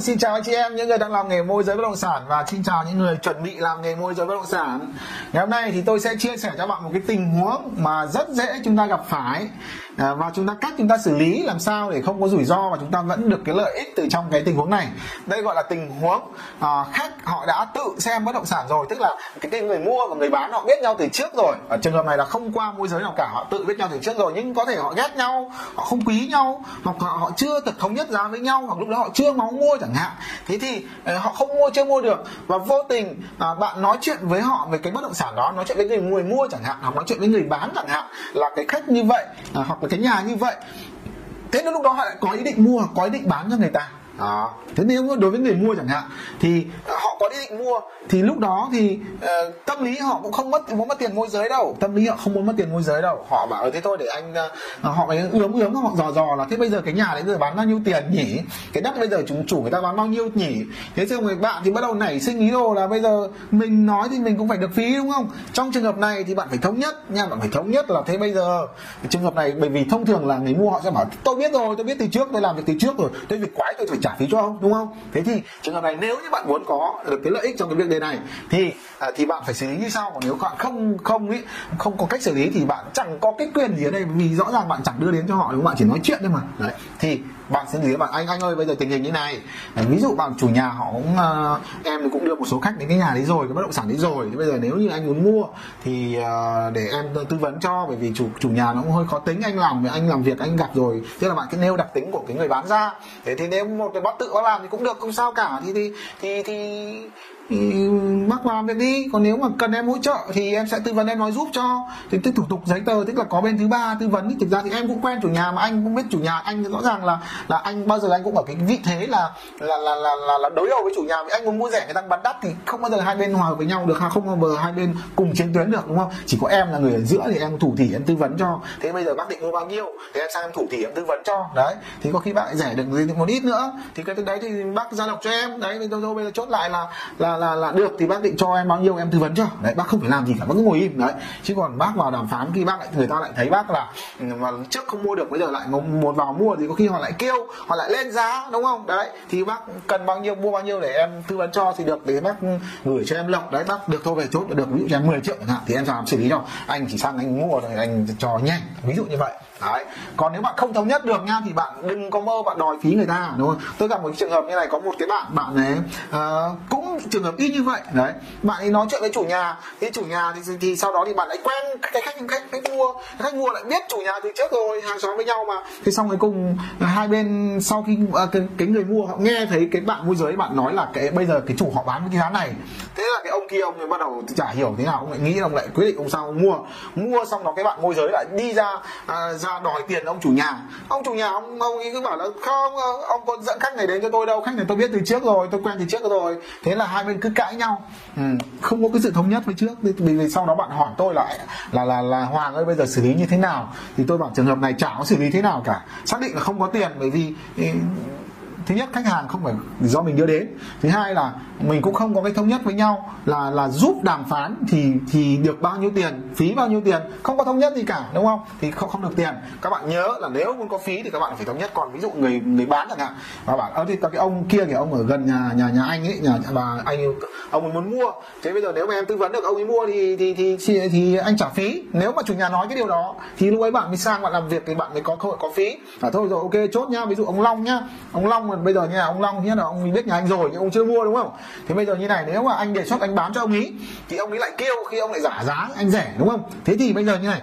Vâng, xin chào anh chị em những người đang làm nghề môi giới bất động sản và xin chào những người chuẩn bị làm nghề môi giới bất động sản. Ngày hôm nay thì tôi sẽ chia sẻ cho bạn một cái tình huống mà rất dễ chúng ta gặp phải à, và chúng ta cách chúng ta xử lý làm sao để không có rủi ro và chúng ta vẫn được cái lợi ích từ trong cái tình huống này. Đây gọi là tình huống à, khách họ đã tự xem bất động sản rồi, tức là cái, cái người mua và người bán họ biết nhau từ trước rồi. Ở trường hợp này là không qua môi giới nào cả, họ tự biết nhau từ trước rồi nhưng có thể họ ghét nhau, họ không quý nhau hoặc họ, họ chưa thực thống nhất giá với nhau hoặc lúc đó họ chưa máu mua chẳng hạn thế thì uh, họ không mua chưa mua được và vô tình uh, bạn nói chuyện với họ về cái bất động sản đó nói chuyện với người người mua chẳng hạn hoặc nói chuyện với người bán chẳng hạn là cái khách như vậy uh, hoặc là cái nhà như vậy. Thế nên lúc đó họ lại có ý định mua có ý định bán cho người ta. Đó thế nếu đối với người mua chẳng hạn thì họ có ý định mua. Thì lúc đó thì uh, tâm lý họ cũng không mất muốn mất tiền môi giới đâu. Tâm lý họ không muốn mất tiền môi giới đâu. Họ bảo thế thôi để anh uh, họ ấy ướm ướm họ dò dò là thế bây giờ cái nhà đấy giờ bán bao nhiêu tiền nhỉ? Cái đất bây giờ chúng chủ người ta bán bao nhiêu nhỉ? Thế xong người bạn thì bắt đầu nảy sinh ý đồ là bây giờ mình nói thì mình cũng phải được phí đúng không? Trong trường hợp này thì bạn phải thống nhất nha bạn phải thống nhất là thế bây giờ. Trường hợp này bởi vì thông thường là người mua họ sẽ bảo tôi biết rồi tôi biết từ trước tôi làm việc từ trước rồi tôi việc quái tôi phải trả phí cho ông đúng không? Thế thì trường hợp này nếu như bạn muốn có được cái lợi ích trong cái việc đề này thì à, thì bạn phải xử lý như sau. Còn nếu bạn không không ý, không có cách xử lý thì bạn chẳng có cái quyền gì ở đây vì rõ ràng bạn chẳng đưa đến cho họ đúng không? Bạn chỉ nói chuyện thôi mà. Đấy thì bạn sẽ lý bạn anh anh ơi bây giờ tình hình như này. Ví dụ bạn chủ nhà họ cũng uh, em cũng đưa một số khách đến cái nhà đấy rồi cái bất động sản đấy rồi. Thì bây giờ nếu như anh muốn mua thì uh, để em tư vấn cho bởi vì chủ chủ nhà nó cũng hơi khó tính. Anh làm anh làm việc anh gặp rồi. Thế là bạn cứ nêu đặc tính của cái người bán ra. Thế thì nếu một cái bác tự có làm thì cũng được không sao cả. Thì thì thì, thì thì bác làm việc đi. Còn nếu mà cần em hỗ trợ thì em sẽ tư vấn em nói giúp cho. Thì tức thủ tục giấy tờ tức là có bên thứ ba tư vấn thì thực ra thì em cũng quen chủ nhà mà anh cũng biết chủ nhà anh. Rõ ràng là là anh bao giờ anh cũng ở cái vị thế là là là là, là, là đối đầu với chủ nhà. Vì anh muốn mua rẻ người ta bán đắt thì không bao giờ hai bên hòa với nhau được không bao giờ hai bên cùng chiến tuyến được đúng không? Chỉ có em là người ở giữa thì em thủ thì em tư vấn cho. Thế bây giờ bác định mua bao nhiêu thì em sang em thủ thì em tư vấn cho. Đấy thì có khi bạn rẻ được một ít nữa. Thì cái đấy thì bác ra lộc cho em. Đấy thì đâu bây giờ chốt lại là là là là được thì bác định cho em bao nhiêu em tư vấn cho đấy bác không phải làm gì cả bác cứ ngồi im đấy. Chứ còn bác vào đàm phán khi bác lại người ta lại thấy bác là ừ, mà trước không mua được bây giờ lại một vào mua thì có khi họ lại kêu họ lại lên giá đúng không? Đấy thì bác cần bao nhiêu mua bao nhiêu để em tư vấn cho thì được để bác gửi cho em lộc. Đấy bác được thôi về chốt được ví dụ cho em 10 triệu chẳng hạn thì em làm xử lý cho. Anh chỉ sang anh mua rồi anh cho nhanh ví dụ như vậy. Đấy. Còn nếu bạn không thống nhất được nha thì bạn đừng có mơ bạn đòi phí người ta đúng không? Tôi gặp một trường hợp như này có một cái bạn bạn ấy ờ, uh, cũng trường hợp y như vậy đấy bạn ấy nói chuyện với chủ nhà thì chủ nhà thì, thì sau đó thì bạn lại quen cái khách khách khách mua khách mua lại biết chủ nhà từ trước rồi hàng xóm với nhau mà. Thế xong rồi cùng hai bên sau khi à, cái, cái người mua họ nghe thấy cái bạn môi giới bạn nói là cái bây giờ cái chủ họ bán cái giá này. Thế là cái kia ông ấy bắt đầu chả hiểu thế nào ông lại nghĩ ông lại quyết định ông sao ông mua. Mua xong đó cái bạn môi giới lại đi ra à, ra đòi tiền ông chủ nhà. Ông chủ nhà ông ông ấy cứ bảo là không ờ, ông có dẫn khách này đến cho tôi đâu khách này tôi biết từ trước rồi tôi quen từ trước rồi. Thế là hai bên cứ cãi nhau. Ừ. không có cái sự thống nhất với trước. Vì, vì sau đó bạn hỏi tôi lại là là là hoàng ơi bây giờ xử lý như thế nào? Thì tôi bảo trường hợp này chả có xử lý thế nào cả. Xác định là không có tiền bởi vì ừ, thứ nhất khách hàng không phải do mình đưa đến. Thứ hai là mình cũng không có cái thống nhất với nhau là là giúp đàm phán thì thì được bao nhiêu tiền phí bao nhiêu tiền. Không có thống nhất gì cả đúng không? Thì không không được tiền. Các bạn nhớ là nếu muốn có phí thì các bạn phải thống nhất. Còn ví dụ người người bán chẳng hạn và bạn ơ thì cái ông kia thì ông ở gần nhà nhà nhà anh ấy nhà bà anh ông ấy muốn mua. Thế bây giờ nếu mà em tư vấn được ông ấy mua thì thì thì thì, thì anh trả phí. Nếu mà chủ nhà nói cái điều đó thì lúc ấy bạn mới sang bạn làm việc thì bạn mới có cơ hội có phí. À thôi rồi ok chốt nhá ví dụ ông long nhá. Ông long bây giờ nhà ông long nhất là ông biết nhà anh rồi, nhưng ông chưa mua, đúng không? Thế bây giờ như này, nếu mà anh đề xuất anh bán cho ông ý, thì ông ấy lại kêu khi ông lại giả giá anh rẻ, đúng không? Thế thì bây giờ như này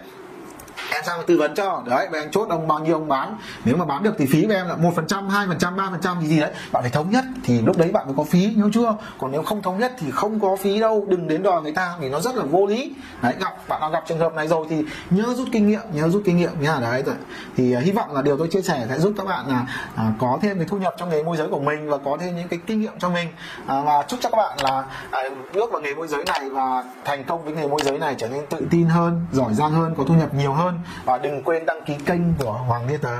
em sang tư vấn cho? Đấy và anh chốt ông bao nhiêu ông bán? Nếu mà bán được thì phí với em là một phần trăm hai phần trăm ba phần trăm gì gì đấy. Bạn phải thống nhất. Thì lúc đấy bạn mới có phí nhớ chưa? Còn nếu không thống nhất thì không có phí đâu. Đừng đến đòi người ta vì nó rất là vô lý. Đấy gặp bạn nào gặp trường hợp này rồi thì nhớ rút kinh nghiệm nhớ rút kinh nghiệm nhá đấy rồi. Thì uh, hy vọng là điều tôi chia sẻ sẽ giúp các bạn là uh, có thêm cái thu nhập trong nghề môi giới của mình và có thêm những cái kinh nghiệm cho mình. Uh, và chúc cho các bạn là uh, bước vào nghề môi giới này và thành công với nghề môi giới này trở nên tự tin hơn giỏi giang hơn có thu nhập nhiều hơn và đừng quên đăng ký kênh của Hoàng Niên Tờ.